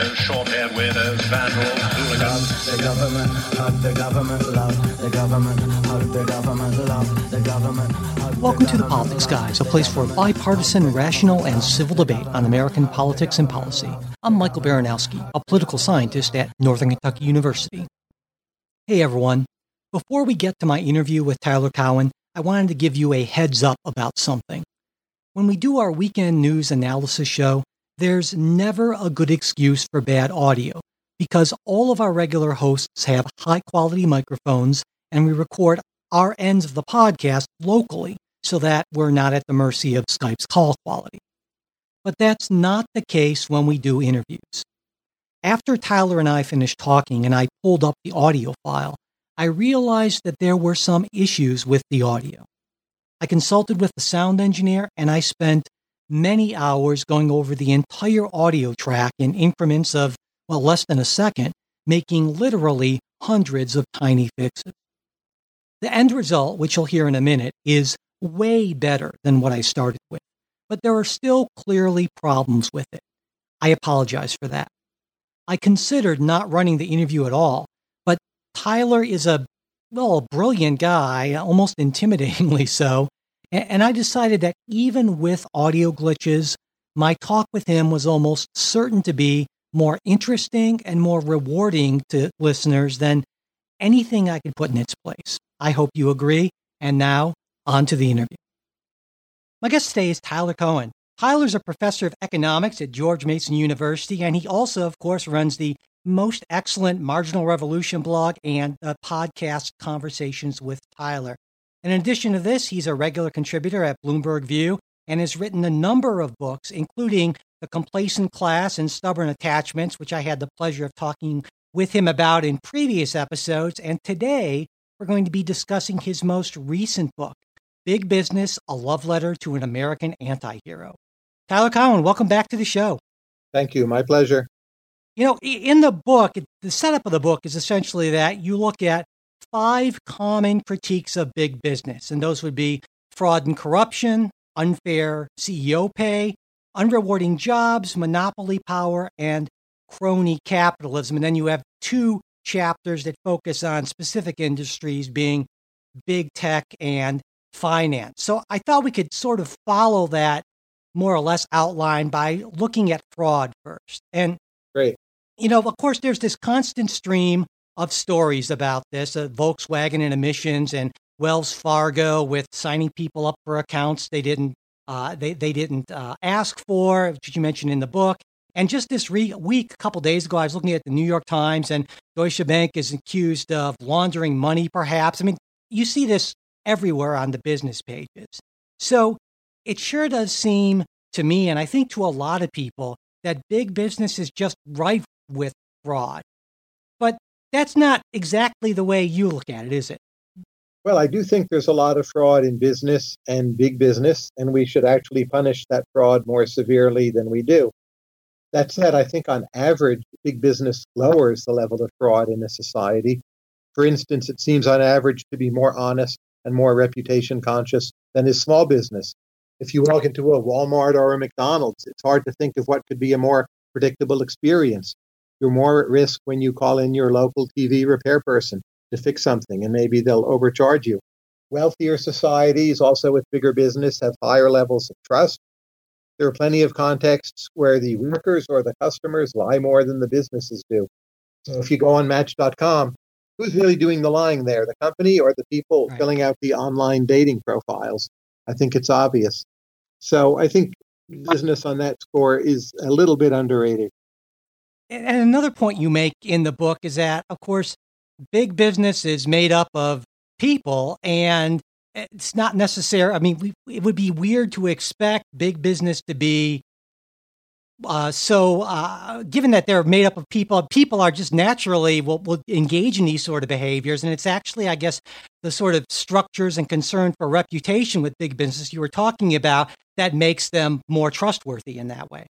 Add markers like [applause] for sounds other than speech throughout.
Long-haired short-haired weirdos, vandals, hooligans. The government, hug the government, love the government, hug the government, love the government. Welcome to the Politics Guys, a place for bipartisan, rational, and civil debate on American politics and policy. I'm Michael Baranowski, a political scientist at Northern Kentucky University. Hey everyone. Before we get to my interview with Tyler Cowen, I wanted to give you a heads up about something. When we do our weekend news analysis show, there's never a good excuse for bad audio because all of our regular hosts have high quality microphones and we record our ends of the podcast locally so that we're not at the mercy of Skype's call quality. But that's not the case when we do interviews. After Tyler and I finished talking and I pulled up the audio file, I realized that there were some issues with the audio. I consulted with the sound engineer and I spent many hours going over the entire audio track in increments of, well, less than a second, making literally hundreds of tiny fixes. The end result, which you'll hear in a minute, is way better than what I started with, but there are still clearly problems with it. I apologize for that. I considered not running the interview at all, but Tyler is a, well, a brilliant guy, almost [laughs] intimidatingly so, and I decided that even with audio glitches, my talk with him was almost certain to be more interesting and more rewarding to listeners than anything I could put in its place. I hope you agree. And now, on to the interview. My guest today is Tyler Cowen. Tyler's a professor of economics at George Mason University, and he also, of course, runs the most excellent Marginal Revolution blog and the podcast Conversations with Tyler. In addition to this, he's a regular contributor at Bloomberg View and has written a number of books, including The Complacent Class and Stubborn Attachments, which I had the pleasure of talking with him about in previous episodes. And today, we're going to be discussing his most recent book, Big Business A Love Letter to an American Antihero. Tyler Cowen, welcome back to the show. Thank you. My pleasure. You know, in the book, the setup of the book is essentially that you look at five common critiques of big business, and those would be fraud and corruption, unfair CEO pay, unrewarding jobs, monopoly power, and crony capitalism. And then you have two chapters that focus on specific industries being big tech and finance. So I thought we could sort of follow that more or less outline by looking at fraud first. And Great. you know, of course, there's this constant stream of stories about this uh, Volkswagen and emissions and Wells Fargo with signing people up for accounts they didn't uh, they they didn't uh, ask for, which you mentioned in the book. And just this re- week, a couple days ago, I was looking at the New York Times, and Deutsche Bank is accused of laundering money, perhaps. I mean, you see this everywhere on the business pages. So it sure does seem to me, and I think to a lot of people, that big business is just rife with fraud. That's not exactly the way you look at it, is it? Well, I do think there's a lot of fraud in business and big business, and we should actually punish that fraud more severely than we do. That said, I think on average, big business lowers the level of fraud in a society. For instance, it seems on average to be more honest and more reputation conscious than is small business. If you walk into a Walmart or a McDonald's, it's hard to think of what could be a more predictable experience. You're more at risk when you call in your local TV repair person to fix something, and maybe they'll overcharge you. Wealthier societies, also with bigger business, have higher levels of trust. There are plenty of contexts where the workers or the customers lie more than the businesses do. So if you go on Match.com, who's really doing the lying there, the company or the people Right. filling out the online dating profiles? I think it's obvious. So I think business on that score is a little bit underrated. And another point you make in the book is that, of course, big business is made up of people, and it's not necessary. I mean, we, it would be weird to expect big business to be Uh, so, uh, given that they're made up of people, people are just naturally will, will engage in these sort of behaviors. And it's actually, I guess, the sort of structures and concern for reputation with big business you were talking about that makes them more trustworthy in that way.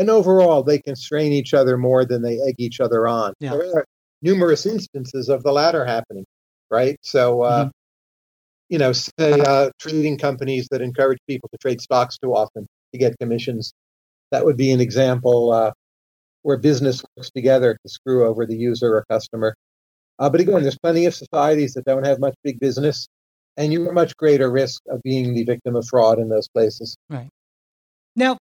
And overall, they constrain each other more than they egg each other on. Yeah. There are numerous instances of the latter happening, right? So, uh, Mhm. you know, say uh, trading companies that encourage people to trade stocks too often to get commissions. That would be an example uh, where business works together to screw over the user or customer. Uh, but again, there's plenty of societies that don't have much big business, and you're at much greater risk of being the victim of fraud in those places. Now,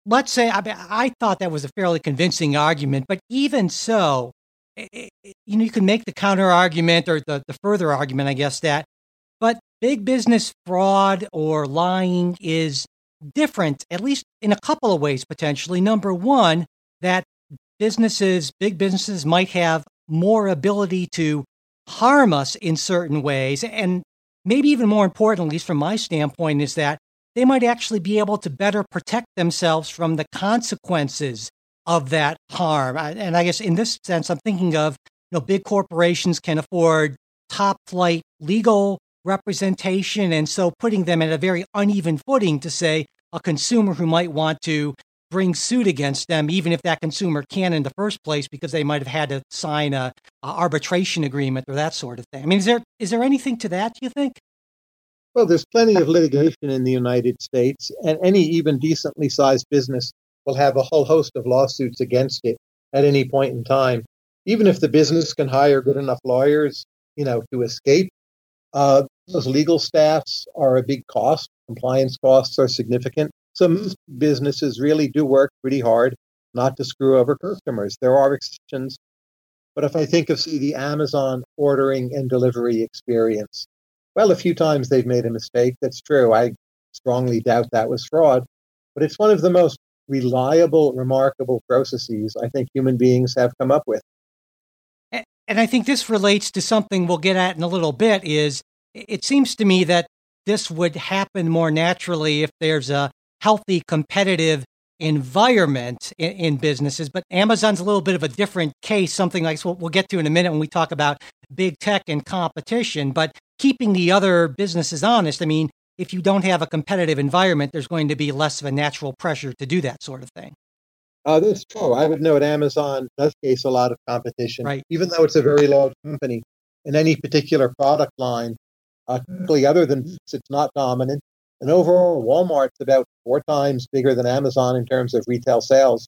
let's say I, I thought that was a fairly convincing argument, but even so, i- i- you know, you can make the counter argument or the, the further argument, I guess, that, but big business fraud or lying is different, at least in a couple of ways, potentially. Number one, that businesses, big businesses might have more ability to harm us in certain ways. And maybe even more important, at least from my standpoint, is that they might actually be able to better protect themselves from the consequences of that harm. And I guess in this sense, I'm thinking of you know big corporations can afford top flight legal representation, and so putting them at a very uneven footing to say a consumer who might want to bring suit against them, even if that consumer can in the first place, because they might have had to sign a, a arbitration agreement or that sort of thing. I mean, is there is there anything to that? Do you think? Well, there's plenty of litigation in the United States, and any even decently sized business will have a whole host of lawsuits against it at any point in time. Even if the business can hire good enough lawyers, you know, to escape, uh, those legal staffs are a big cost. Compliance costs are significant. Some businesses really do work pretty hard not to screw over customers. There are exceptions, but if I think of, the Amazon ordering and delivery experience, well, a few times they've made a mistake. That's true. I strongly doubt that was fraud, but it's one of the most reliable, remarkable processes I think human beings have come up with. And I think this relates to something we'll get at in a little bit is it seems to me that this would happen more naturally if there's a healthy competitive environment in, in businesses. But Amazon's a little bit of a different case, something like what we'll get to in a minute when we talk about big tech and competition. But keeping the other businesses honest, I mean, if you don't have a competitive environment, there's going to be less of a natural pressure to do that sort of thing. Uh, that's true. I would note Amazon does face a lot of competition, Right. even though it's a very large company in any particular product line. Uh, typically, other than it's not dominant. And overall, Walmart's about four times bigger than Amazon in terms of retail sales.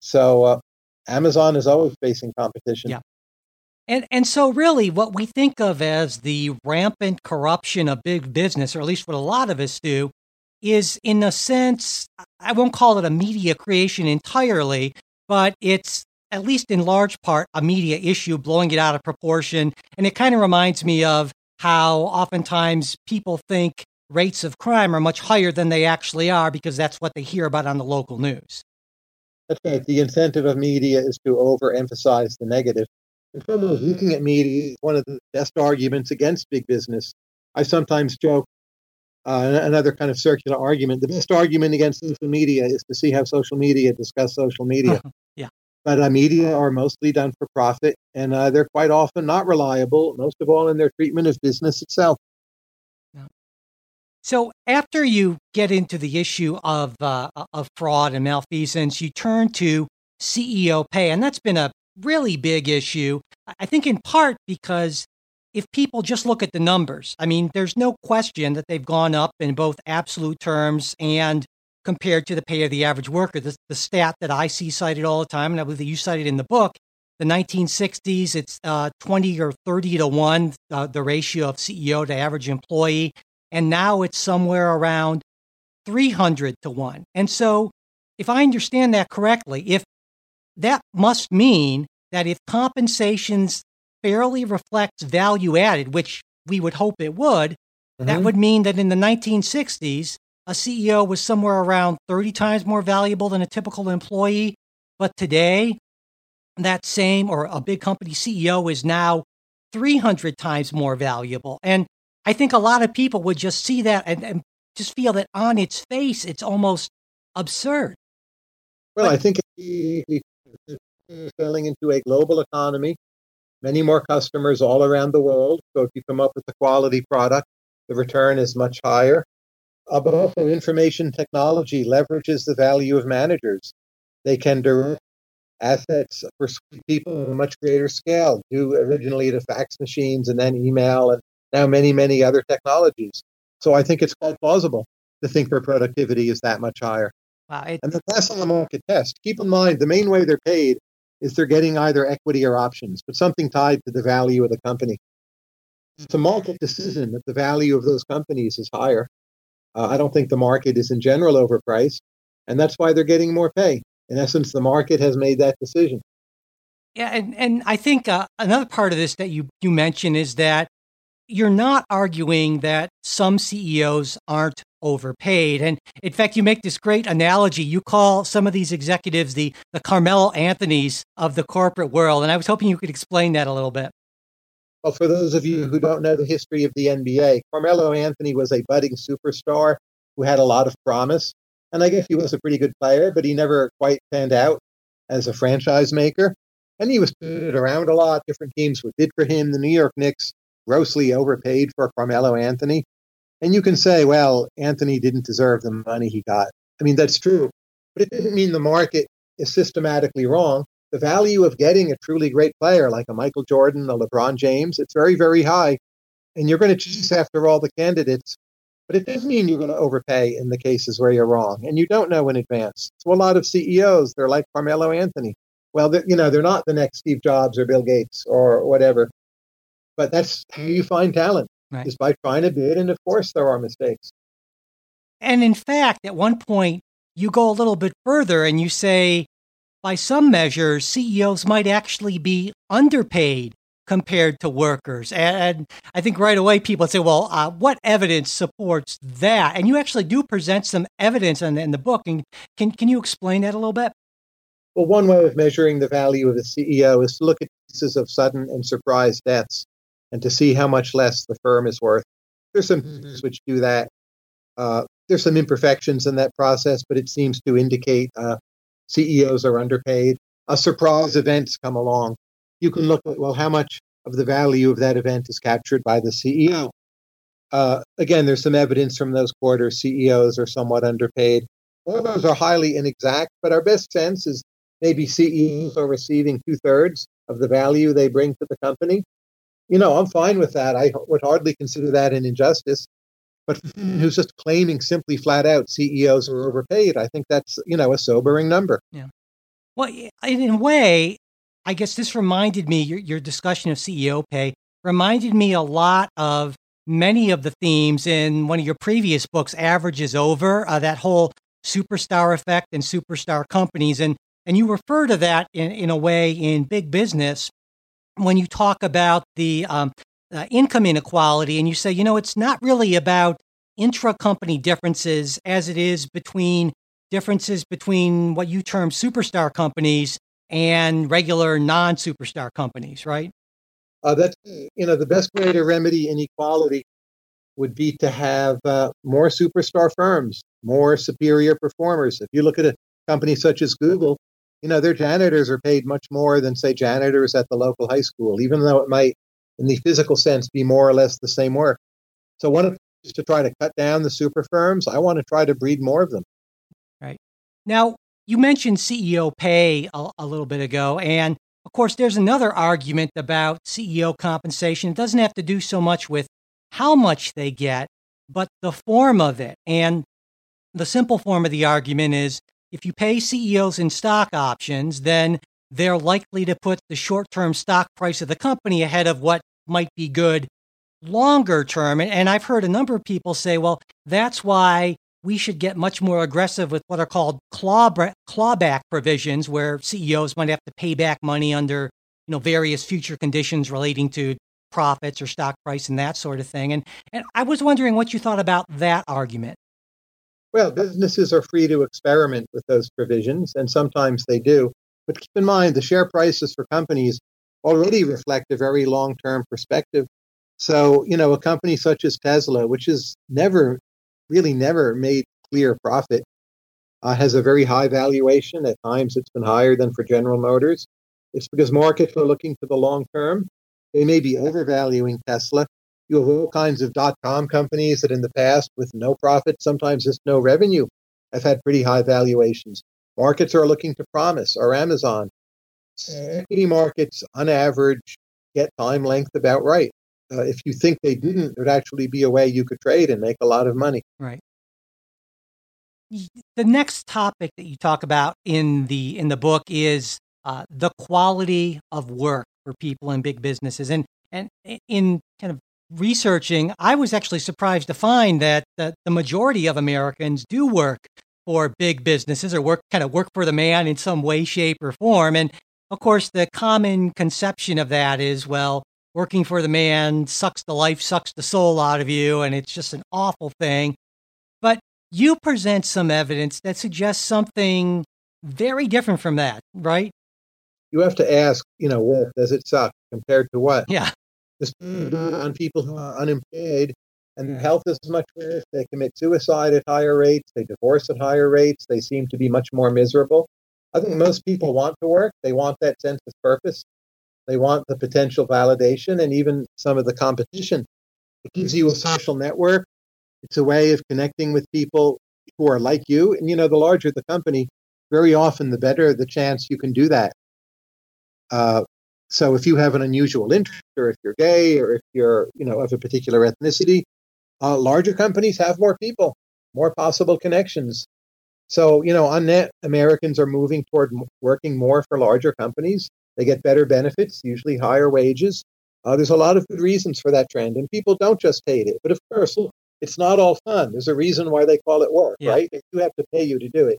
So uh, Amazon is always facing competition. Yeah. And and so really what we think of as the rampant corruption of big business, or at least what a lot of us do, is in a sense, I won't call it a media creation entirely, but it's at least in large part a media issue, blowing it out of proportion. And it kind of reminds me of how oftentimes people think rates of crime are much higher than they actually are because that's what they hear about on the local news. That's right. The incentive of media is to overemphasize the negative. And someone who's looking at media is one of the best arguments against big business. I sometimes joke, uh, another kind of circular argument, the best argument against social media is to see how social media discuss social media. [laughs] Yeah. But uh, media are mostly done for profit, and uh, they're quite often not reliable, most of all in their treatment of business itself. So after you get into the issue of uh, of fraud and malfeasance, you turn to CEO pay, and that's been a really big issue. I think in part because if people just look at the numbers, I mean, there's no question that they've gone up in both absolute terms and compared to the pay of the average worker. The, the stat that I see cited all the time, and I believe that you cited in the book, the 1960s, it's uh, 20 or 30 to 1, uh, the ratio of CEO to average employee. And now it's somewhere around 300 to 1. And so, if I understand that correctly, if that must mean that if compensations fairly reflects value added, which we would hope it would, that Mhm. would mean that in the 1960s, a CEO was somewhere around 30 times more valuable than a typical employee. But today, that same or a big company CEO is now 300 times more valuable. And I think a lot of people would just see that and, and just feel that on its face, it's almost absurd. Well, I think selling into a global economy, many more customers all around the world. So if you come up with a quality product, the return is much higher. Uh, but also, information technology leverages the value of managers. They can direct assets for people at a much greater scale, due originally to fax machines and then email and now many, many other technologies. So I think it's quite plausible to think their productivity is that much higher. Wow, and the last on the market test. Keep in mind, the main way they're paid is they're getting either equity or options, but something tied to the value of the company. It's a market decision that the value of those companies is higher. Uh, I don't think the market is in general overpriced, and that's why they're getting more pay. In essence, the market has made that decision. Yeah, and, and I think uh, another part of this that you, you mentioned is that you're not arguing that some CEOs aren't overpaid. And in fact, you make this great analogy. You call some of these executives the, the Carmelo Anthonys of the corporate world. And I was hoping you could explain that a little bit. Well, for those of you who don't know the history of the NBA, Carmelo Anthony was a budding superstar who had a lot of promise. And I guess he was a pretty good player, but he never quite panned out as a franchise maker. And he was around a lot. Different teams were bid for him. The New York Knicks grossly overpaid for Carmelo Anthony. And you can say, well, Anthony didn't deserve the money he got. I mean, that's true. But it doesn't mean the market is systematically wrong. The value of getting a truly great player like a Michael Jordan, a LeBron James, it's very, very high. And you're going to choose after all the candidates. But it doesn't mean you're going to overpay in the cases where you're wrong. And you don't know in advance. So a lot of CEOs, they're like Carmelo Anthony. Well, you know, they're not the next Steve Jobs or Bill Gates or whatever. But that's how you find talent right. is by trying to bid. And of course, there are mistakes. And in fact, at one point, you go a little bit further and you say, by some measures, CEOs might actually be underpaid compared to workers. And I think right away people say, well, uh, what evidence supports that? And you actually do present some evidence in, in the book. And can, can you explain that a little bit? Well, one way of measuring the value of a CEO is to look at cases of sudden and surprise deaths and to see how much less the firm is worth. There's some mm-hmm. which do that. Uh, there's some imperfections in that process, but it seems to indicate uh, CEOs are underpaid. A surprise events come along. You can look at well, how much of the value of that event is captured by the CEO. Uh, again, there's some evidence from those quarters CEOs are somewhat underpaid. All those are highly inexact, but our best sense is maybe CEOs are receiving two thirds of the value they bring to the company you know, I'm fine with that. I would hardly consider that an injustice. But [laughs] [laughs] who's just claiming simply flat out CEOs are overpaid? I think that's, you know, a sobering number. Yeah. Well, in a way, I guess this reminded me, your, your discussion of CEO pay reminded me a lot of many of the themes in one of your previous books, Average Is Over, uh, that whole superstar effect and superstar companies. And, and you refer to that in, in a way in big business when you talk about the um, uh, income inequality and you say, you know, it's not really about intra company differences as it is between differences between what you term superstar companies and regular non superstar companies, right? Uh, that's, you know, the best way to remedy inequality would be to have uh, more superstar firms, more superior performers. If you look at a company such as Google, you know, their janitors are paid much more than, say, janitors at the local high school, even though it might, in the physical sense, be more or less the same work. So one is to try to cut down the super firms. I want to try to breed more of them. Right. Now, you mentioned CEO pay a, a little bit ago. And of course, there's another argument about CEO compensation. It doesn't have to do so much with how much they get, but the form of it. And the simple form of the argument is if you pay CEOs in stock options, then they're likely to put the short term stock price of the company ahead of what might be good longer term. And I've heard a number of people say, well, that's why we should get much more aggressive with what are called clawback provisions, where CEOs might have to pay back money under you know various future conditions relating to profits or stock price and that sort of thing. And and I was wondering what you thought about that argument. Well, businesses are free to experiment with those provisions, and sometimes they do. But keep in mind, the share prices for companies already reflect a very long term perspective. So, you know, a company such as Tesla, which has never, really never made clear profit, uh, has a very high valuation. At times, it's been higher than for General Motors. It's because markets are looking for the long term. They may be overvaluing Tesla. You have all kinds of dot com companies that in the past, with no profit, sometimes just no revenue, have had pretty high valuations. Markets are looking to promise, or Amazon. Equity markets, on average, get time length about right. Uh, if you think they didn't, there'd actually be a way you could trade and make a lot of money. Right. The next topic that you talk about in the in the book is uh, the quality of work for people in big businesses, and and in kind of researching, I was actually surprised to find that the, the majority of Americans do work for big businesses or work kind of work for the man in some way, shape, or form. And of course, the common conception of that is, well, working for the man sucks the life, sucks the soul out of you, and it's just an awful thing. But you present some evidence that suggests something very different from that, right? You have to ask, you know, what does it suck compared to what? Yeah. This on people who are unemployed and their health is much worse. They commit suicide at higher rates. They divorce at higher rates. They seem to be much more miserable. I think most people want to work. They want that sense of purpose. They want the potential validation and even some of the competition. It gives you a social network. It's a way of connecting with people who are like you. And, you know, the larger the company, very often the better the chance you can do that. Uh, so if you have an unusual interest, or if you're gay, or if you're, you know, of a particular ethnicity, uh, larger companies have more people, more possible connections. So, you know, on net, Americans are moving toward working more for larger companies. They get better benefits, usually higher wages. Uh, there's a lot of good reasons for that trend, and people don't just hate it. But of course, it's not all fun. There's a reason why they call it work, yeah. right? They do have to pay you to do it.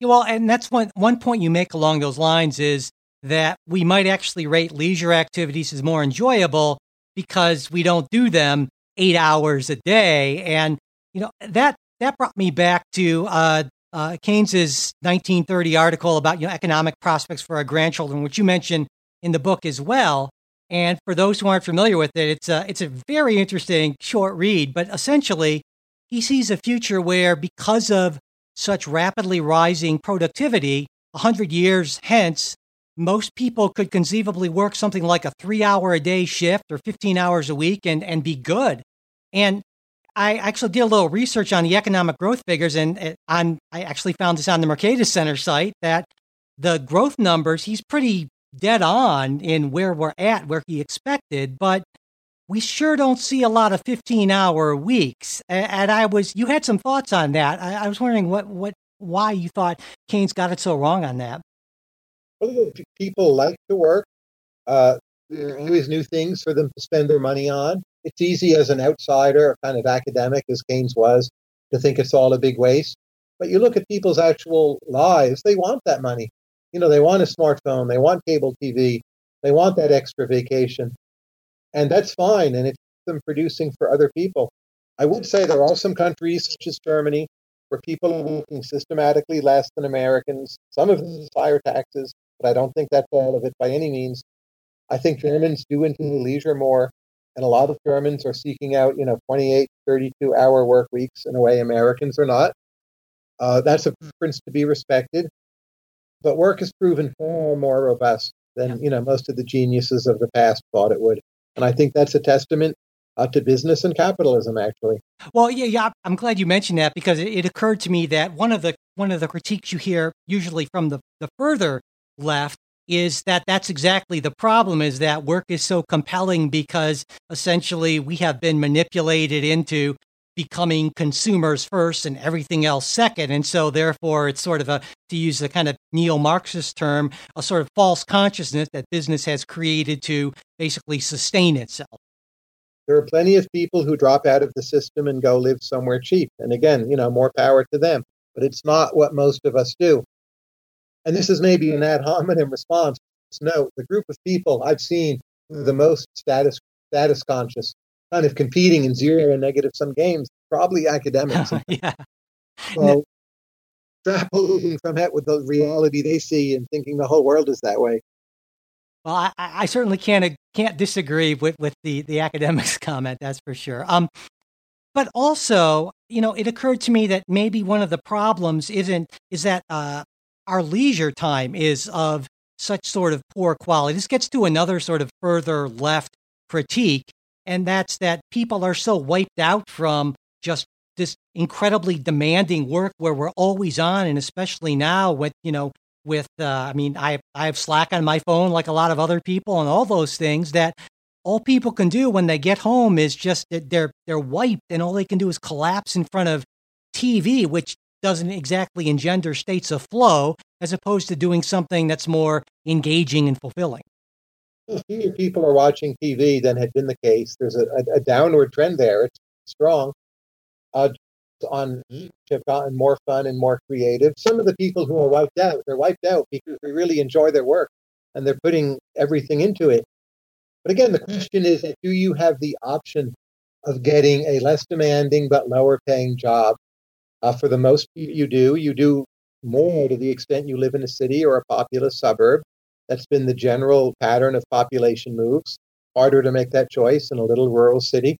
Well, and that's one one point you make along those lines is that we might actually rate leisure activities as more enjoyable because we don't do them eight hours a day. And you know that that brought me back to uh, uh, Keynes's 1930 article about you know economic prospects for our grandchildren, which you mentioned in the book as well. And for those who aren't familiar with it, it's a it's a very interesting short read. But essentially, he sees a future where because of such rapidly rising productivity, hundred years hence, most people could conceivably work something like a three hour a day shift or 15 hours a week and, and be good. And I actually did a little research on the economic growth figures, and eh, on I actually found this on the Mercatus Center site that the growth numbers he's pretty dead on in where we're at, where he expected, but we sure don't see a lot of 15 hour weeks. And I was, you had some thoughts on that. I, was wondering what, what, why you thought Keynes got it so wrong on that. People like to work. Uh, there are always new things for them to spend their money on it's easy as an outsider, kind of academic as Keynes was, to think it's all a big waste. But you look at people's actual lives, they want that money. You know, they want a smartphone, they want cable TV, they want that extra vacation. And that's fine. And it's them producing for other people. I would say there are some countries, such as Germany, where people are working systematically less than Americans. Some of them is higher taxes, but I don't think that's all of it by any means. I think Germans do enjoy leisure more and a lot of Germans are seeking out, you know, 28, 32 hour work weeks in a way Americans are not. Uh, that's a preference to be respected. But work has proven far more robust than, you know, most of the geniuses of the past thought it would. And I think that's a testament uh, to business and capitalism, actually. Well, yeah, yeah. I'm glad you mentioned that because it, it occurred to me that one of the one of the critiques you hear usually from the, the further left is that that's exactly the problem is that work is so compelling because essentially we have been manipulated into becoming consumers first and everything else second. And so therefore it's sort of a to use the kind of neo-marxist term a sort of false consciousness that business has created to basically sustain itself. There are plenty of people who drop out of the system and go live somewhere cheap. And again you know more power to them. But it's not what most of us do and this is maybe an ad hominem response. No, the group of people I've seen the most status status conscious, kind of competing in zero and negative sum games, probably academics. [laughs] yeah. So extrapolating from that with the reality they see and thinking the whole world is that way. Well, I, I certainly can't can't disagree with, with the, the academics [laughs] comment. That's for sure. Um, but also, you know, it occurred to me that maybe one of the problems isn't is that uh, our leisure time is of such sort of poor quality. This gets to another sort of further left critique, and that's that people are so wiped out from just this incredibly demanding work where we're always on, and especially now with you know with uh, I mean I I have Slack on my phone like a lot of other people and all those things that all people can do when they get home is just they're they're wiped and all they can do is collapse in front of TV, which doesn't exactly engender states of flow, as opposed to doing something that's more engaging and fulfilling. Fewer people are watching TV than had been the case. There's a, a, a downward trend there. It's strong. Uh, on have gotten more fun and more creative. Some of the people who are wiped out, they're wiped out because they really enjoy their work and they're putting everything into it. But again, the question is do you have the option of getting a less demanding but lower paying job? Uh, for the most you do, you do more to the extent you live in a city or a populous suburb. That's been the general pattern of population moves. Harder to make that choice in a little rural city.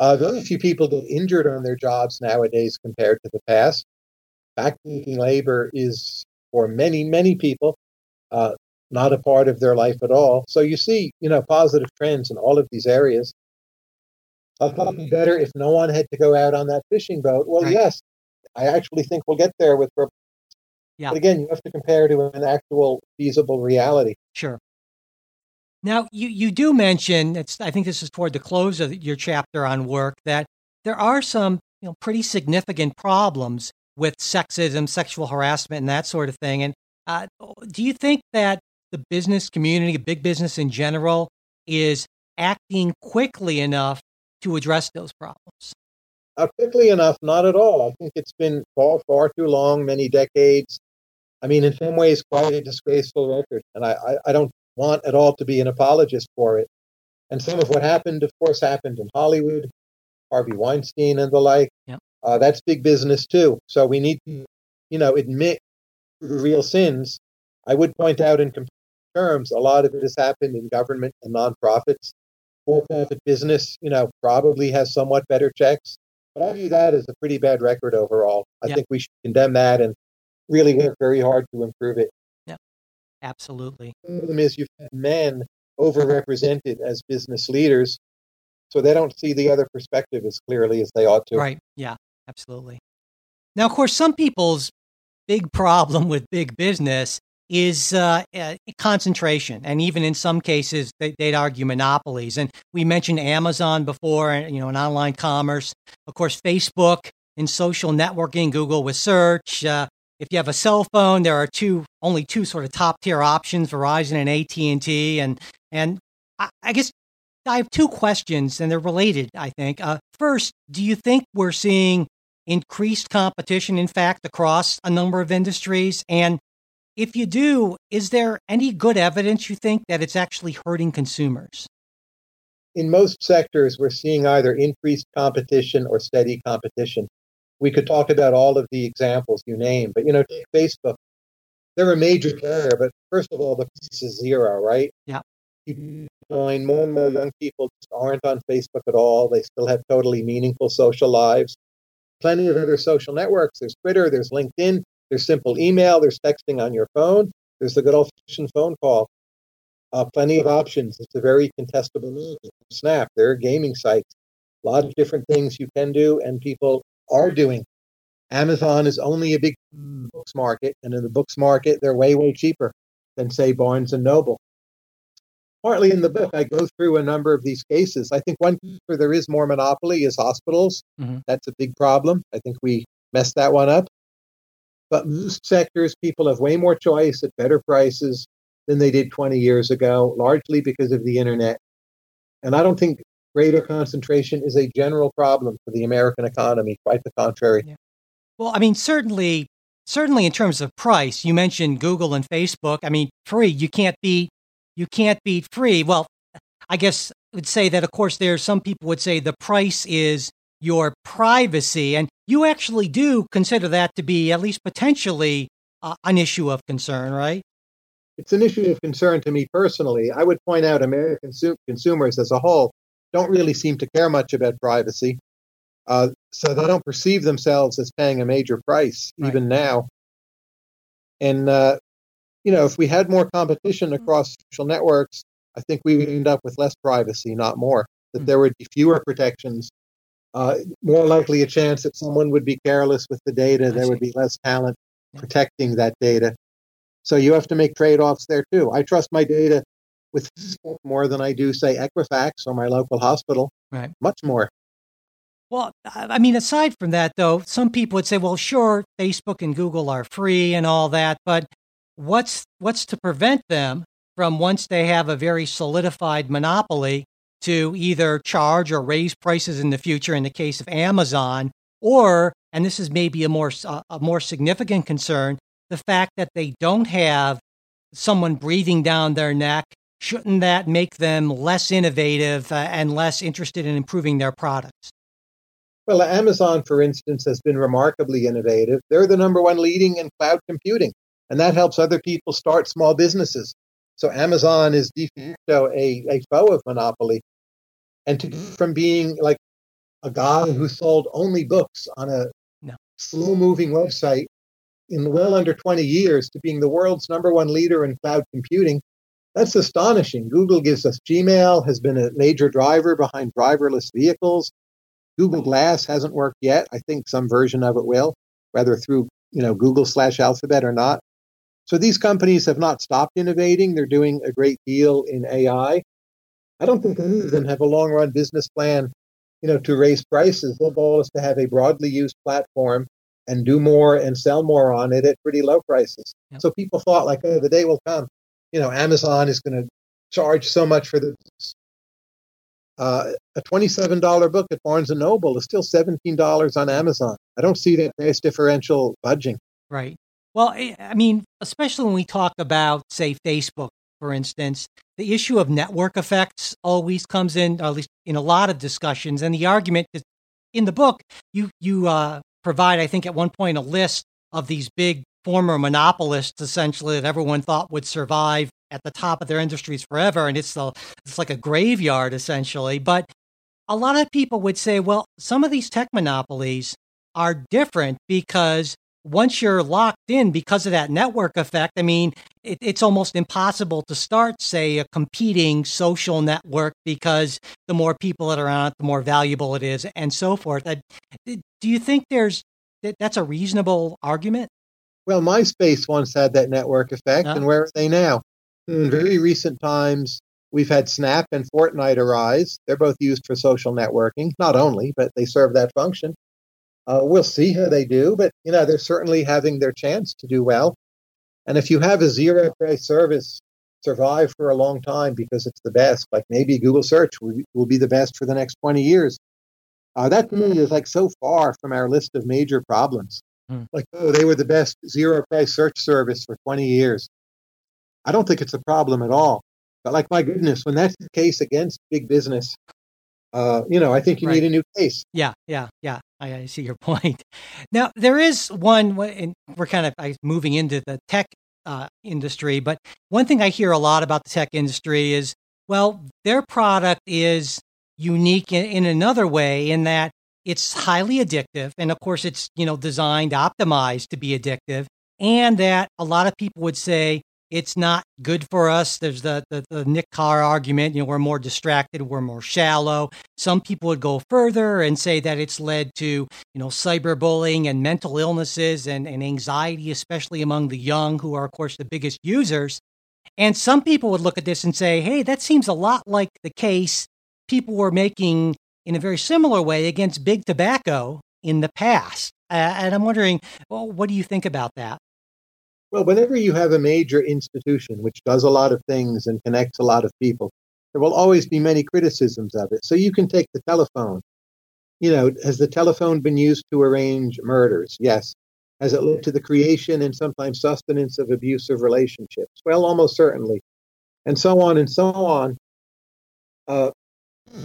Uh, very few people get injured on their jobs nowadays compared to the past. Backbreaking labor is, for many, many people, uh, not a part of their life at all. So you see, you know, positive trends in all of these areas. I thought it'd be better if no one had to go out on that fishing boat. Well, right. yes, I actually think we'll get there with. Yeah. But again, you have to compare to an actual feasible reality. Sure. Now, you, you do mention, it's, I think this is toward the close of your chapter on work, that there are some you know, pretty significant problems with sexism, sexual harassment, and that sort of thing. And uh, do you think that the business community, big business in general, is acting quickly enough to address those problems? Uh, quickly enough, not at all. I think it's been far, far too long, many decades. I mean, in some ways, quite a disgraceful record. And I, I, I don't want at all to be an apologist for it. And some of what happened, of course, happened in Hollywood, Harvey Weinstein and the like. Yep. Uh, that's big business too. So we need to, you know, admit real sins. I would point out in terms, a lot of it has happened in government and nonprofits. For-profit business, you know, probably has somewhat better checks. But I view that as a pretty bad record overall. I yep. think we should condemn that and really work very hard to improve it. Yeah, absolutely. The problem is you've had men overrepresented as business leaders, so they don't see the other perspective as clearly as they ought to. Right. Yeah, absolutely. Now, of course, some people's big problem with big business is uh, uh, concentration, and even in some cases, they, would argue monopolies. And we mentioned Amazon before, and you know, in online commerce. Of course, Facebook in social networking, Google with search, uh, if you have a cell phone, there are two only two sort of top tier options: Verizon and AT and T. And and I, I, guess I have two questions, and they're related. I think. Uh, first, do you think we're seeing increased competition, in fact, across a number of industries? And if you do, is there any good evidence you think that it's actually hurting consumers? In most sectors, we're seeing either increased competition or steady competition we could talk about all of the examples you name, but you know, take Facebook. They're a major player, but first of all, the price is zero, right? Yeah. You find more and more young people just aren't on Facebook at all. They still have totally meaningful social lives. Plenty of other social networks. There's Twitter, there's LinkedIn, there's simple email, there's texting on your phone, there's the good old fashioned phone call. Uh, plenty of options. It's a very contestable market. Snap, there are gaming sites, a lot of different things you can do, and people are doing. Amazon is only a big books market, and in the books market, they're way, way cheaper than, say, Barnes and Noble. Partly in the book, I go through a number of these cases. I think one where there is more monopoly is hospitals. Mm-hmm. That's a big problem. I think we messed that one up. But most sectors, people have way more choice at better prices than they did 20 years ago, largely because of the internet. And I don't think greater concentration is a general problem for the American economy. Quite the contrary. Yeah. Well, I mean, certainly, certainly in terms of price, you mentioned Google and Facebook. I mean, free. You can't beat. You can't beat free. Well, I guess I would say that. Of course, there are some people would say the price is your privacy, and you actually do consider that to be at least potentially uh, an issue of concern, right? It's an issue of concern to me personally. I would point out American consumers as a whole don't really seem to care much about privacy. Uh, so they don't perceive themselves as paying a major price Right. even now. And uh, you know, if we had more competition across social networks, I think we would end up with less privacy, not more. That Hmm. there would be fewer protections, uh, more likely a chance that someone would be careless with the data. There would be less talent protecting that data. So you have to make trade-offs there too. I trust my data with more than I do, say, Equifax or my local hospital. Right. Much more. Well, I I mean, aside from that, though, some people would say, well, sure, Facebook and Google are free and all that, but what's what's to prevent them from once they have a very solidified monopoly to either charge or raise prices in the future in the case of Amazon, or and this is maybe a more a a more significant concern, the fact that they don't have someone breathing down their neck. Shouldn't that make them less innovative uh, and less interested in improving their products? Well, Amazon, for instance, has been remarkably innovative. They're the number one leading in cloud computing, and that helps other people start small businesses. So Amazon is de mm-hmm. facto a, a foe of monopoly. And to, mm-hmm. from being like a guy who sold only books on a No. slow moving website in well under 20 years to being the world's number one leader in cloud computing, that's astonishing. Google gives us Gmail, has been a major driver behind driverless vehicles. Google mm-hmm. Glass hasn't worked yet. I think some version of it will, whether through you know Google slash Alphabet or not. So these companies have not stopped innovating. They're doing a great deal in AI. I don't think any of them have a long run business plan, you know, to raise prices. Their goal is to have a broadly used platform and do more and sell more on it at pretty low prices. Yep. So people thought like, oh, the day will come, you know, Amazon is going to charge so much for this. Uh, a twenty-seven dollar book at Barnes and Noble is still seventeen dollars on Amazon. I don't see that price differential budging. Right. Well, I I mean, especially when we talk about, say, Facebook, for instance, the issue of network effects always comes in, at least in a lot of discussions. And the argument is in the book, you you uh, provide, I think, at one point, a list of these big former monopolists, essentially, that everyone thought would survive at the top of their industries forever, and it's the it's like a graveyard, essentially. But a lot of people would say, well, some of these tech monopolies are different because once you're locked in because of that network effect, I mean, it, it's almost impossible to start, say, a competing social network because the more people that are on it, the more valuable it is, and so forth. Uh, Do you think there's that that's a reasonable argument? Well, MySpace once had that network effect, and where are they now? In very recent times, we've had Snap and Fortnite arise. They're both used for social networking, not only, but they serve that function. Uh, we'll see how they do, but you know they're certainly having their chance to do well. And if you have a zero price service survive for a long time because it's the best, like maybe Google Search will, will be the best for the next 20 years, uh, that to me is like so far from our list of major problems. Hmm. Like, oh, they were the best zero price search service for 20 years. I don't think it's a problem at all. But like, my goodness, when that's the case against big business, uh, you know, I think you Right. need a new case. Yeah, yeah, yeah. I, I see your [laughs] point. Now there is one, and we're kind of I, moving into the tech uh, industry, but one thing I hear a lot about the tech industry is, well, their product is unique in, in another way, in that it's highly addictive, and of course, it's you know designed, optimized to be addictive, and that a lot of people would say it's not good for us. There's the, the the Nick Carr argument. You know, we're more distracted, we're more shallow. Some people would go further and say that it's led to, you know, cyberbullying and mental illnesses and, and anxiety, especially among the young, who are, of course, the biggest users. And some people would look at this and say, hey, that seems a lot like the case people were making in a very similar way against big tobacco in the past. Uh, and I'm wondering, well, what do you think about that? Well, whenever you have a major institution which does a lot of things and connects a lot of people, there will always be many criticisms of it. So you can take the telephone. You know, has the telephone been used to arrange murders? Yes. Has it led to the creation and sometimes sustenance of abusive relationships? Well, almost certainly. And so on and so on. Uh,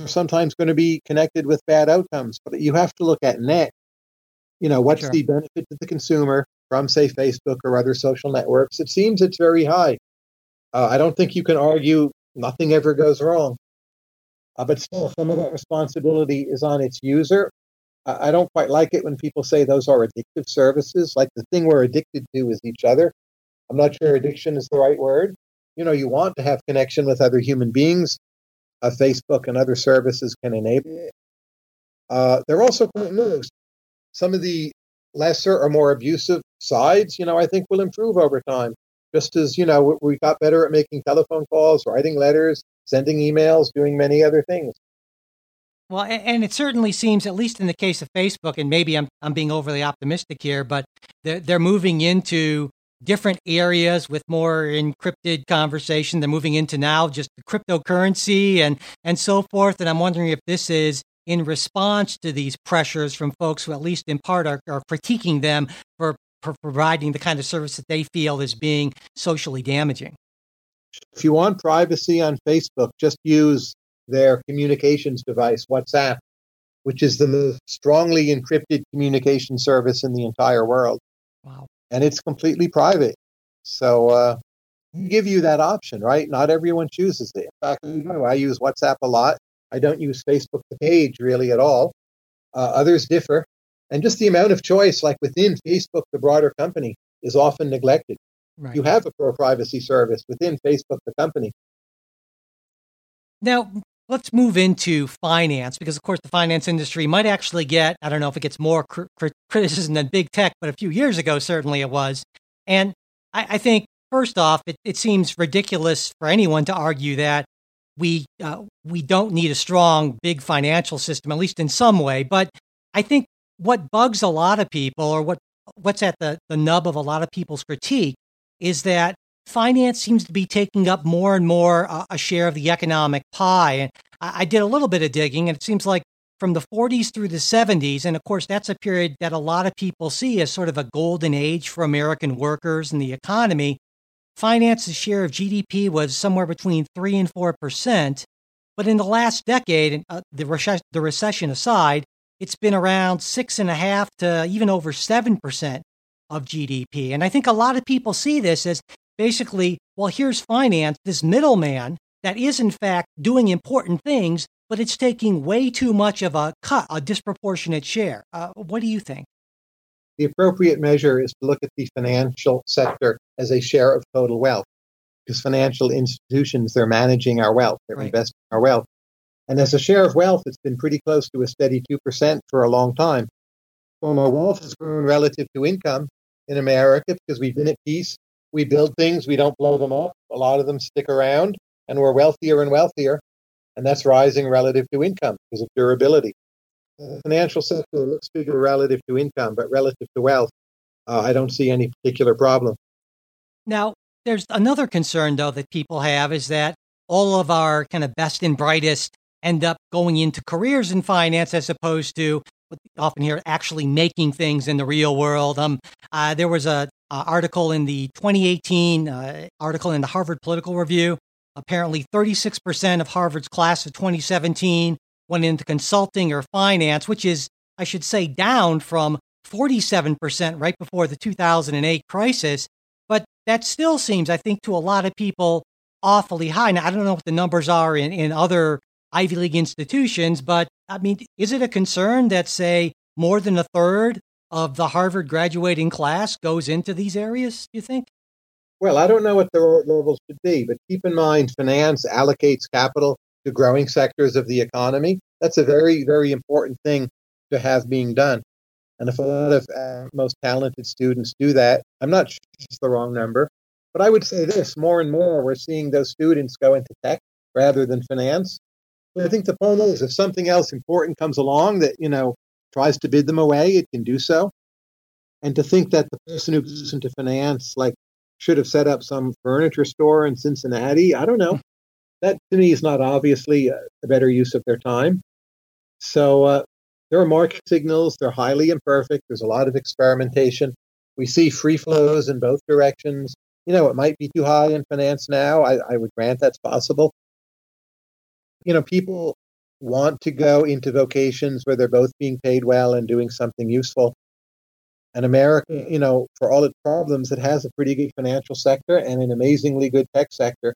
sometimes going to be connected with bad outcomes, but you have to look at net. You know, what's Sure. the benefit to the consumer from, say, Facebook or other social networks? It seems it's very high. Uh, I don't think you can argue nothing ever goes wrong. Uh, but still, some of that responsibility is on its user. I don't quite like it when people say those are addictive services. Like the thing we're addicted to is each other. I'm not sure addiction is the right word. You know, you want to have connection with other human beings. Uh, Facebook and other services can enable it. Uh, they're also quite loose. Some of the lesser or more abusive sides, you know, I think will improve over time. Just as, you know, we got better at making telephone calls, writing letters, sending emails, doing many other things. Well, and it certainly seems, at least in the case of Facebook, and maybe I'm I'm being overly optimistic here, but they're they're moving into different areas with more encrypted conversation. They're moving into now just cryptocurrency and and so forth. And I'm wondering if this is in response to these pressures from folks who, at least in part, are, are critiquing them for, for providing the kind of service that they feel is being socially damaging. If you want privacy on Facebook, just use their communications device, WhatsApp, which is the most strongly encrypted communication service in the entire world. Wow. And it's completely private. So, uh, give you that option, right? Not everyone chooses it. In fact, I use WhatsApp a lot. I don't use Facebook the page really at all. Uh, others differ. And just the amount of choice, like within Facebook, the broader company, is often neglected. Right. You have a pro privacy service within Facebook, the company. Now, let's move into finance because, of course, the finance industry might actually get, I don't know if it gets more cr- cr- criticism than big tech, but a few years ago, certainly it was. And I, I think, first off, it, it seems ridiculous for anyone to argue that we uh, we don't need a strong big financial system at least in some way but i think what bugs a lot of people or what what's at the, the nub of a lot of people's critique is that finance seems to be taking up more and more uh, a share of the economic pie. And I, I did a little bit of digging and it seems like from the 40s through the 70s and of course that's a period that a lot of people see as sort of a golden age for american workers and the economy finance's share of GDP was somewhere between 3 and 4%. But in the last decade, uh, the, rec- the recession aside, it's been around 6.5 to even over 7% of GDP. And I think a lot of people see this as basically, well, here's finance, this middleman that is, in fact, doing important things, but it's taking way too much of a cut, a disproportionate share. Uh, what do you think? The appropriate measure is to look at the financial sector as a share of total wealth because financial institutions, they're managing our wealth, they're right. investing our wealth. And as a share of wealth, it's been pretty close to a steady 2% for a long time. Well, our wealth has grown relative to income in America because we've been at peace. We build things, we don't blow them up. A lot of them stick around, and we're wealthier and wealthier. And that's rising relative to income because of durability. The financial sector looks bigger relative to income, but relative to wealth, uh, I don't see any particular problem. Now, there's another concern, though, that people have is that all of our kind of best and brightest end up going into careers in finance as opposed to often hear actually making things in the real world. Um, uh, there was a, a, article in the 2018 uh, article in the Harvard Political Review. Apparently, 36% of Harvard's class of 2017 went into consulting or finance, which is, I should say, down from 47% right before the 2008 crisis. But that still seems, I think, to a lot of people awfully high. Now, I don't know what the numbers are in, in other Ivy League institutions, but I mean, is it a concern that, say, more than a third of the Harvard graduating class goes into these areas, do you think? Well, I don't know what the levels should be, but keep in mind finance allocates capital to growing sectors of the economy. That's a very, very important thing to have being done. And if a lot of uh, most talented students do that, I'm not sure it's the wrong number, but I would say this more and more we're seeing those students go into tech rather than finance. But I think the point is if something else important comes along that, you know, tries to bid them away, it can do so. And to think that the person who goes into finance, like, should have set up some furniture store in Cincinnati, I don't know. That to me is not obviously a, better use of their time. So uh, there are market signals. They're highly imperfect. There's a lot of experimentation. We see free flows in both directions. You know, it might be too high in finance now. I, I would grant that's possible. You know, people want to go into vocations where they're both being paid well and doing something useful. And America, you know, for all its problems, it has a pretty good financial sector and an amazingly good tech sector.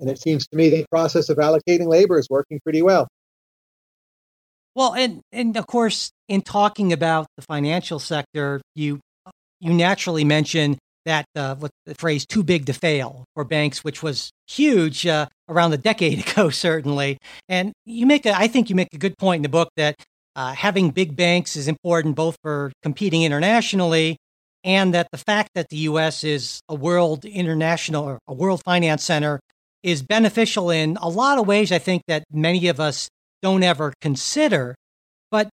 And it seems to me the process of allocating labor is working pretty well. Well, and and of course, in talking about the financial sector, you you naturally mention that uh, what the phrase "too big to fail" for banks, which was huge uh, around a decade [laughs] ago, certainly. And you make a, I think you make a good point in the book that uh, having big banks is important both for competing internationally and that the fact that the U.S. is a world international a world finance center is beneficial in a lot of ways. I think that many of us don't ever consider. But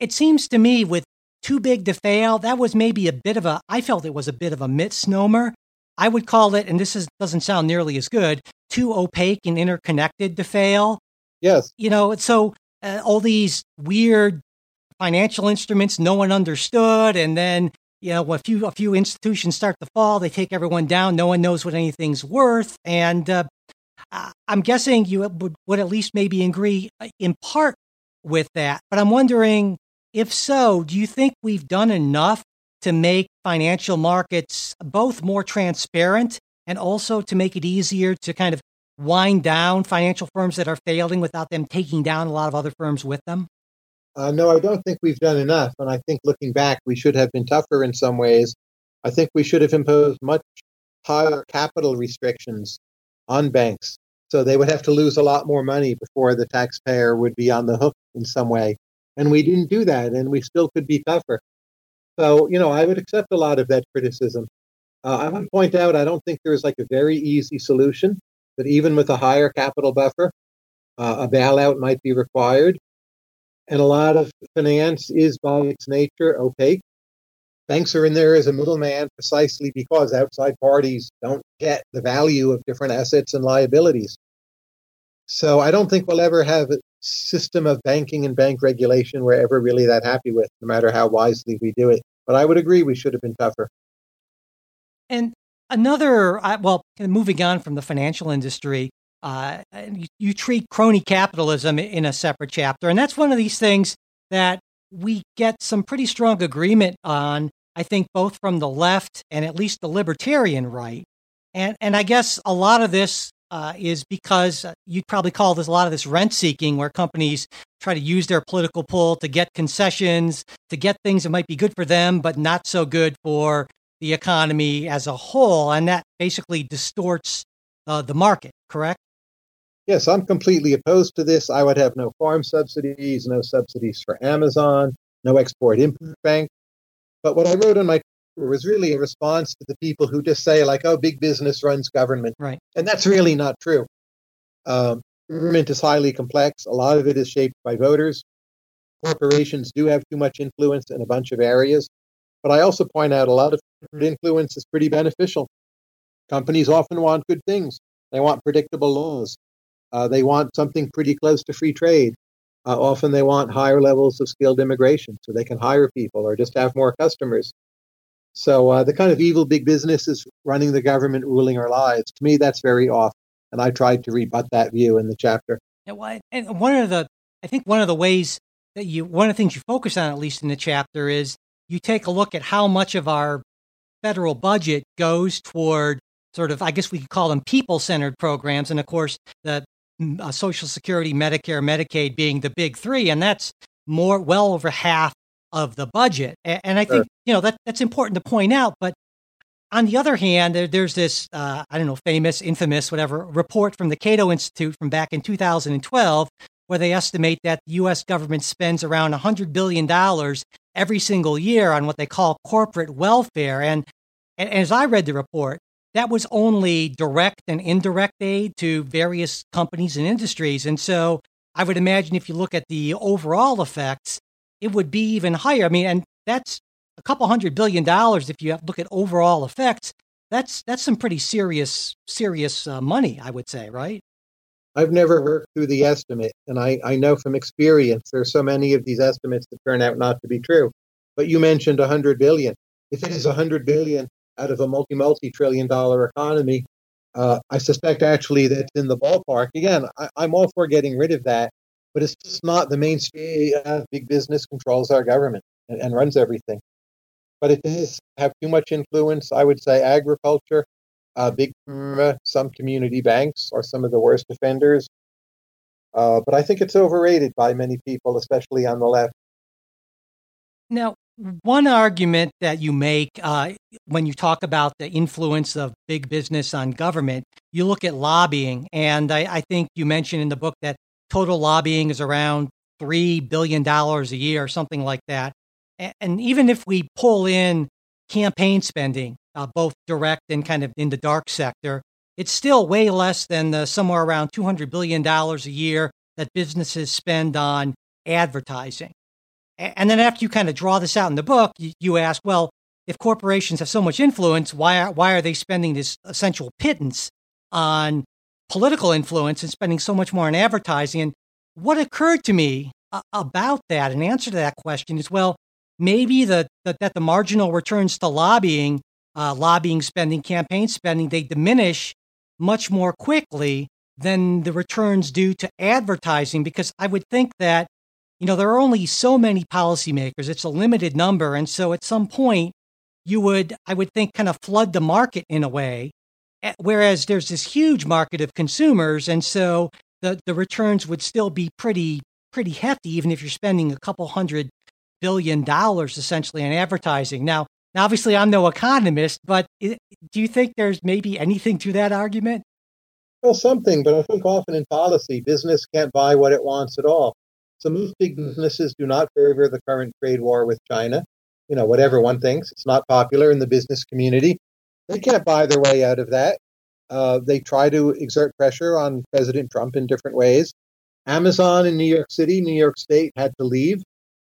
it seems to me with too big to fail, that was maybe a bit of a, I felt it was a bit of a misnomer. I would call it, and this is, doesn't sound nearly as good, too opaque and interconnected to fail. Yes. You know, so uh, all these weird financial instruments no one understood, and then you know, a few a few institutions start to fall, they take everyone down. No one knows what anything's worth, and uh, I'm guessing you would, would at least maybe agree uh, in part with that. But I'm wondering if so, do you think we've done enough to make financial markets both more transparent and also to make it easier to kind of wind down financial firms that are failing without them taking down a lot of other firms with them? Uh, no, I don't think we've done enough. And I think looking back, we should have been tougher in some ways. I think we should have imposed much higher capital restrictions on banks. So they would have to lose a lot more money before the taxpayer would be on the hook in some way. And we didn't do that, and we still could be tougher. So, you know, I would accept a lot of that criticism. Uh, I to point out I don't think there's like a very easy solution, that even with a higher capital buffer, uh, a bailout might be required. And a lot of finance is by its nature opaque. Banks are in there as a middleman precisely because outside parties don't get the value of different assets and liabilities. So I don't think we'll ever have a system of banking and bank regulation we're ever really that happy with, no matter how wisely we do it. But I would agree we should have been tougher. And another, well, moving on from the financial industry, uh, you, you treat crony capitalism in a separate chapter. And that's one of these things that we get some pretty strong agreement on I think both from the left and at least the libertarian right. And, and I guess a lot of this uh, is because uh, you'd probably call this a lot of this rent seeking, where companies try to use their political pull to get concessions, to get things that might be good for them, but not so good for the economy as a whole. And that basically distorts uh, the market, correct? Yes, I'm completely opposed to this. I would have no farm subsidies, no subsidies for Amazon, no export import bank. But what I wrote on my was really a response to the people who just say, like, oh, big business runs government. Right. And that's really not true. Um, government is highly complex. A lot of it is shaped by voters. Corporations do have too much influence in a bunch of areas. But I also point out a lot of influence is pretty beneficial. Companies often want good things. They want predictable laws. Uh, they want something pretty close to free trade. Uh, often they want higher levels of skilled immigration so they can hire people or just have more customers. So uh, the kind of evil big business is running the government, ruling our lives. To me, that's very off. And I tried to rebut that view in the chapter. Yeah, well, and one of the, I think one of the ways that you, one of the things you focus on, at least in the chapter, is you take a look at how much of our federal budget goes toward sort of, I guess we could call them people centered programs. And of course, the uh, Social Security, Medicare, Medicaid being the big three, and that's more well over half of the budget. And, and I think sure. you know that that's important to point out. But on the other hand, there, there's this uh, I don't know, famous, infamous, whatever report from the Cato Institute from back in 2012, where they estimate that the U.S. government spends around 100 billion dollars every single year on what they call corporate welfare. And, and as I read the report, that was only direct and indirect aid to various companies and industries. And so I would imagine if you look at the overall effects, it would be even higher. I mean, and that's a couple hundred billion dollars if you look at overall effects. That's that's some pretty serious serious uh, money, I would say, right? I've never worked through the estimate, and I, I know from experience there's so many of these estimates that turn out not to be true. But you mentioned 100 billion. If it is 100 billion, out of a multi multi trillion dollar economy. Uh, I suspect actually that's in the ballpark. Again, I, am all for getting rid of that, but it's just not the mainstay of big business controls our government and, and runs everything. But it does have too much influence. I would say agriculture, uh, big some community banks are some of the worst offenders. Uh, but I think it's overrated by many people, especially on the left. Now, one argument that you make uh, when you talk about the influence of big business on government, you look at lobbying. And I, I think you mentioned in the book that total lobbying is around $3 billion a year, or something like that. And even if we pull in campaign spending, uh, both direct and kind of in the dark sector, it's still way less than the somewhere around $200 billion a year that businesses spend on advertising. And then after you kind of draw this out in the book, you, you ask, well, if corporations have so much influence, why are, why are they spending this essential pittance on political influence and spending so much more on advertising? And what occurred to me about that, an answer to that question is, well, maybe the, the that the marginal returns to lobbying, uh, lobbying spending, campaign spending, they diminish much more quickly than the returns due to advertising. Because I would think that you know, there are only so many policymakers. It's a limited number. And so at some point, you would, I would think, kind of flood the market in a way. Eh, whereas there's this huge market of consumers. And so the, the returns would still be pretty, pretty hefty, even if you're spending a couple hundred billion dollars essentially on advertising. Now, now obviously, I'm no economist, but do you think there's maybe anything to that argument? Well, something, but I think often in policy, business can't buy what it wants at all. So most big businesses do not favor the current trade war with China. You know, whatever one thinks, it's not popular in the business community. They can't buy their way out of that. Uh, they try to exert pressure on President Trump in different ways. Amazon in New York City, New York State had to leave.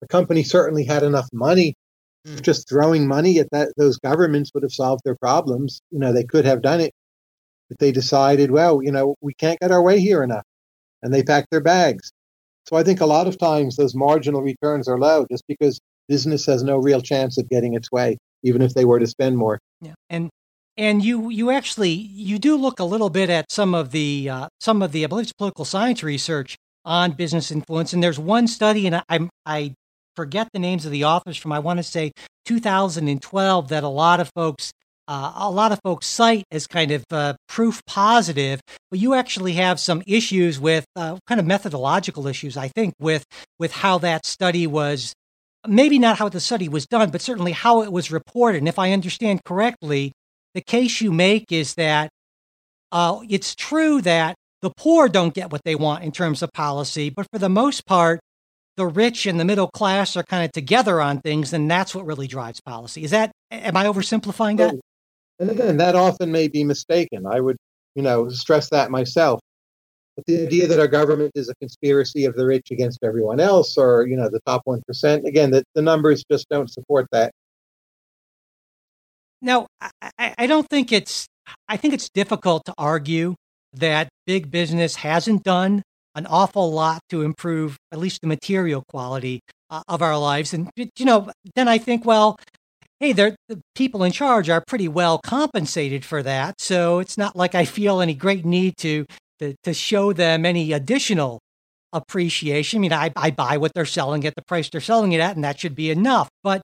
The company certainly had enough money. Mm. Just throwing money at that, those governments would have solved their problems. You know, they could have done it. But they decided, well, you know, we can't get our way here enough. And they packed their bags. So I think a lot of times those marginal returns are low just because business has no real chance of getting its way, even if they were to spend more. Yeah, and and you you actually you do look a little bit at some of the uh, some of the I believe it's political science research on business influence, and there's one study, and I I forget the names of the authors from I want to say 2012 that a lot of folks uh, a lot of folks cite as kind of uh, proof positive, but you actually have some issues with uh, kind of methodological issues, I think, with with how that study was maybe not how the study was done, but certainly how it was reported. And if I understand correctly, the case you make is that uh, it's true that the poor don't get what they want in terms of policy, but for the most part, the rich and the middle class are kind of together on things, and that's what really drives policy. Is that am I oversimplifying that? And again, that often may be mistaken. I would, you know, stress that myself. But the idea that our government is a conspiracy of the rich against everyone else, or you know, the top one percent, again, that the numbers just don't support that. Now, I, I don't think it's. I think it's difficult to argue that big business hasn't done an awful lot to improve at least the material quality uh, of our lives. And you know, then I think, well, hey, the people in charge are pretty well compensated for that. So it's not like I feel any great need to to, to show them any additional appreciation. I mean, I, I buy what they're selling at the price they're selling it at, and that should be enough. But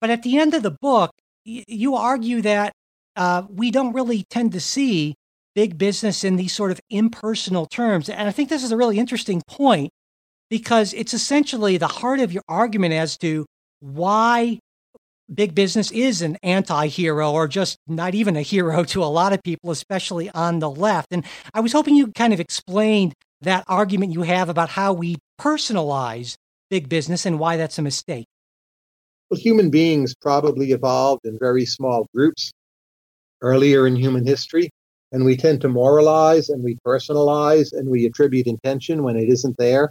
but at the end of the book, y- you argue that uh, we don't really tend to see big business in these sort of impersonal terms. And I think this is a really interesting point because it's essentially the heart of your argument as to why big business is an anti hero or just not even a hero [laughs] to a lot of people, especially on the left. And I was hoping you kind of explained that argument you have about how we personalize big business and why that's a mistake. Well, human beings probably evolved in very small groups earlier in human history. And we tend to moralize and we personalize and we attribute intention when it isn't there.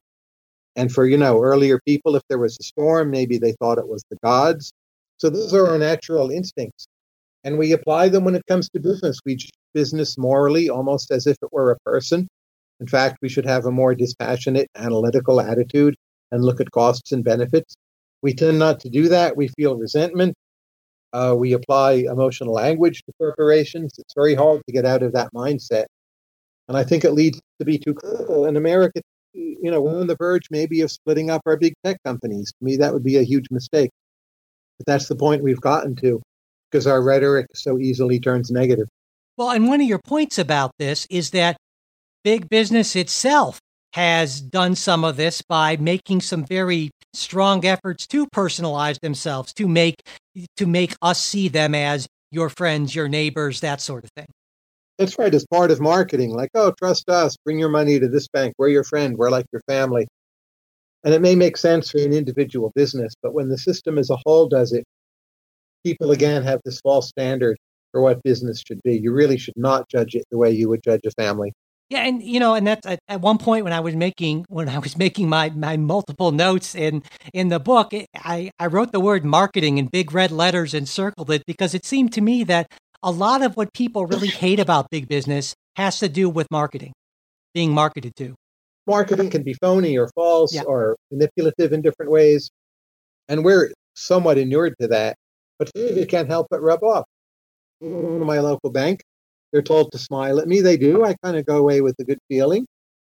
And for, you know, earlier people, if there was a storm, maybe they thought it was the gods. So those are our natural instincts. And we apply them when it comes to business. We judge business morally almost as if it were a person. In fact, we should have a more dispassionate, analytical attitude and look at costs and benefits. We tend not to do that. We feel resentment. Uh, we apply emotional language to corporations. It's very hard to get out of that mindset. And I think it leads to be too critical. In America, you know, we're on the verge maybe of splitting up our big tech companies. To me, that would be a huge mistake. But that's the point we've gotten to because our rhetoric so easily turns negative. Well, and one of your points about this is that big business itself has done some of this by making some very strong efforts to personalize themselves, to make to make us see them as your friends, your neighbors, that sort of thing. That's right. As part of marketing, like, oh, trust us, bring your money to this bank. We're your friend. We're like your family. And it may make sense for an individual business, but when the system as a whole does it, people again have this false standard for what business should be. You really should not judge it the way you would judge a family. Yeah, and you know, and that's at, at one point when I was making when I was making my my multiple notes in in the book, it, I I wrote the word marketing in big red letters and circled it because it seemed to me that a lot of what people really hate about big business has to do with marketing, being marketed to. Marketing can be phony or false Yeah. or manipulative in different ways, and we're somewhat inured to that. But it can't help but rub off. Go to my local bank. They're told to smile at me. They do. I kind of go away with a good feeling.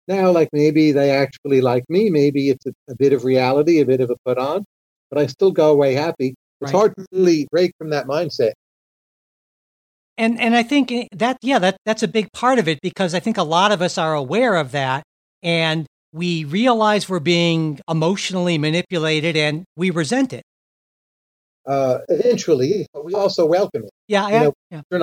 Now, like maybe they actually like me. Maybe it's a, a bit of reality, a bit of a put on, but I still go away happy. It's Right. hard to really break from that mindset. And and I think eh, that yeah, that that's a big part of it because I think a lot of us are aware of that and we realize we're being emotionally manipulated and we resent it. Uh, eventually, but we also welcome it. Yeah, You yeah, know,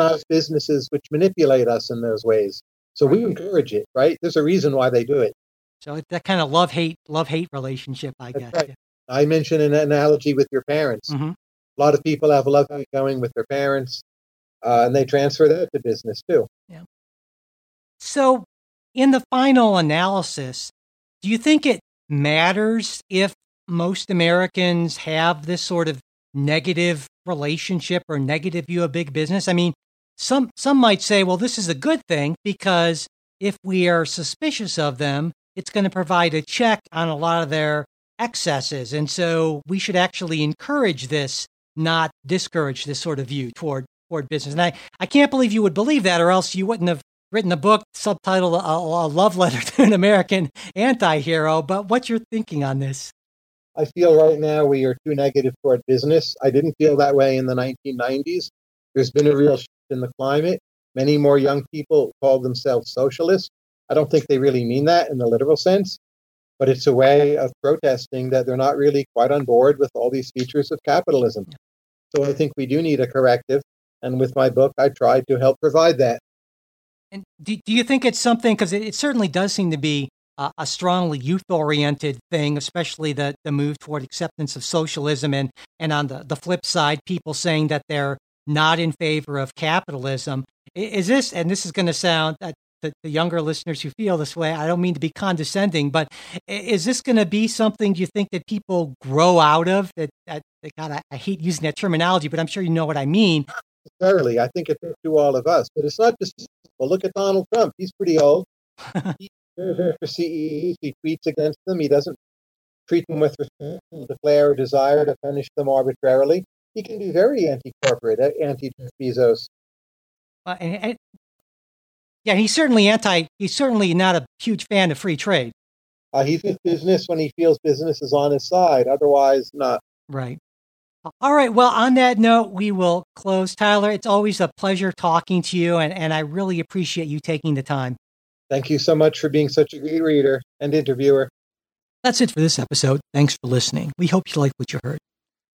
yeah. Businesses which manipulate us in those ways. So we encourage it, right? There's a reason why they do it. So it's that kind of love hate love hate relationship, I That's guess. right. I mentioned an analogy with your parents. Mhm. A lot of people have a love hate going with their parents, uh, and they transfer that to business too. Yeah. So, in the final analysis, do you think it matters if most Americans have this sort of negative relationship or negative view of big business? I mean, some some might say, well, this is a good thing because if we are suspicious of them, it's going to provide a check on a lot of their excesses, and so we should actually encourage this, not discourage this sort of view toward toward business. And I, I can't believe you would believe that, or else you wouldn't have written a book subtitled a, a love letter [laughs] to an American anti-hero. But what's your thinking on this? I feel right now we are too negative toward business. I didn't feel that way in the 1990s. There's been a real shift in the climate. Many more young people call themselves socialists. I don't think they really mean that in the literal sense, but it's a way of protesting that they're not really quite on board with all these features of capitalism. So I think we do need a corrective. And with my book, I tried to help provide that. And do, do you think it's something, because it, it certainly does seem to be a, strongly youth oriented thing, especially the, the move toward acceptance of socialism. And, and on the, the flip side, people saying that they're not in favor of capitalism. Is this, and this is going to sound, uh, the, the younger listeners who feel this way, I don't mean to be condescending, but is this going to be something you think that people grow out of? That, that, that God, I, I hate using that terminology, but I'm sure you know what I mean. Necessarily, I think it's to all of us. But it's not just, well, look at Donald Trump. He's pretty old. [laughs] He- for CEOs, he tweets against them. He doesn't treat them with declare a desire to punish them arbitrarily. He can be very anti-corporate, uh, anti-Jeff Bezos. Uh, and, and- yeah, he's certainly anti. He's certainly not a huge fan of free trade. Uh, he's with business when he feels business is on his side. Otherwise, not. Right. All right. Well, on that note, we will close. Tyler, it's always a pleasure talking to you, and, and I really appreciate you taking the time. Thank you so much for being such a great reader and interviewer. That's it for this episode. Thanks for listening. We hope you like what you heard.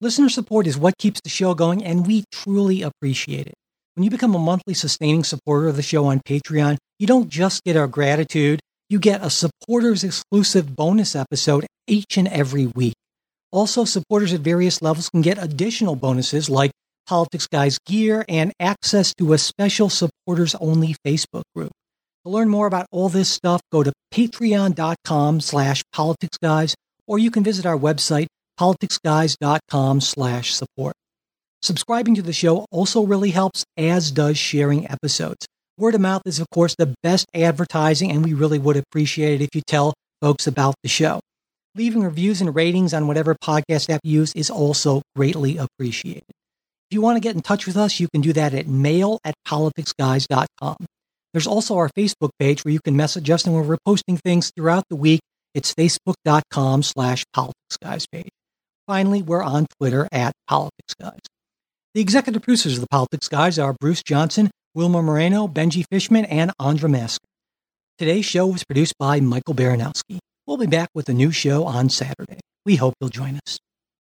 Listener support is what keeps the show going, and we truly appreciate it. When you become a monthly sustaining supporter of the show on Patreon, you don't just get our gratitude, you get a supporters exclusive bonus episode each and every week. Also, supporters at various levels can get additional bonuses like Politics Guys gear and access to a special supporters only Facebook group. To learn more about all this stuff, go to patreon.com slash politicsguys, or you can visit our website, politicsguys.com slash support. Subscribing to the show also really helps, as does sharing episodes. Word of mouth is, of course, the best advertising, and we really would appreciate it if you tell folks about the show. Leaving reviews and ratings on whatever podcast app you use is also greatly appreciated. If you want to get in touch with us, you can do that at mail at politicsguys.com. There's also our Facebook page where you can message us and we're posting things throughout the week. It's facebook.com slash politicsguys page. Finally, we're on Twitter at politicsguys. The executive producers of the Politics Guys are Bruce Johnson, Wilma Moreno, Benji Fishman, and Andra Mask. Today's show was produced by Michael Baranowski. We'll be back with a new show on Saturday. We hope you'll join us.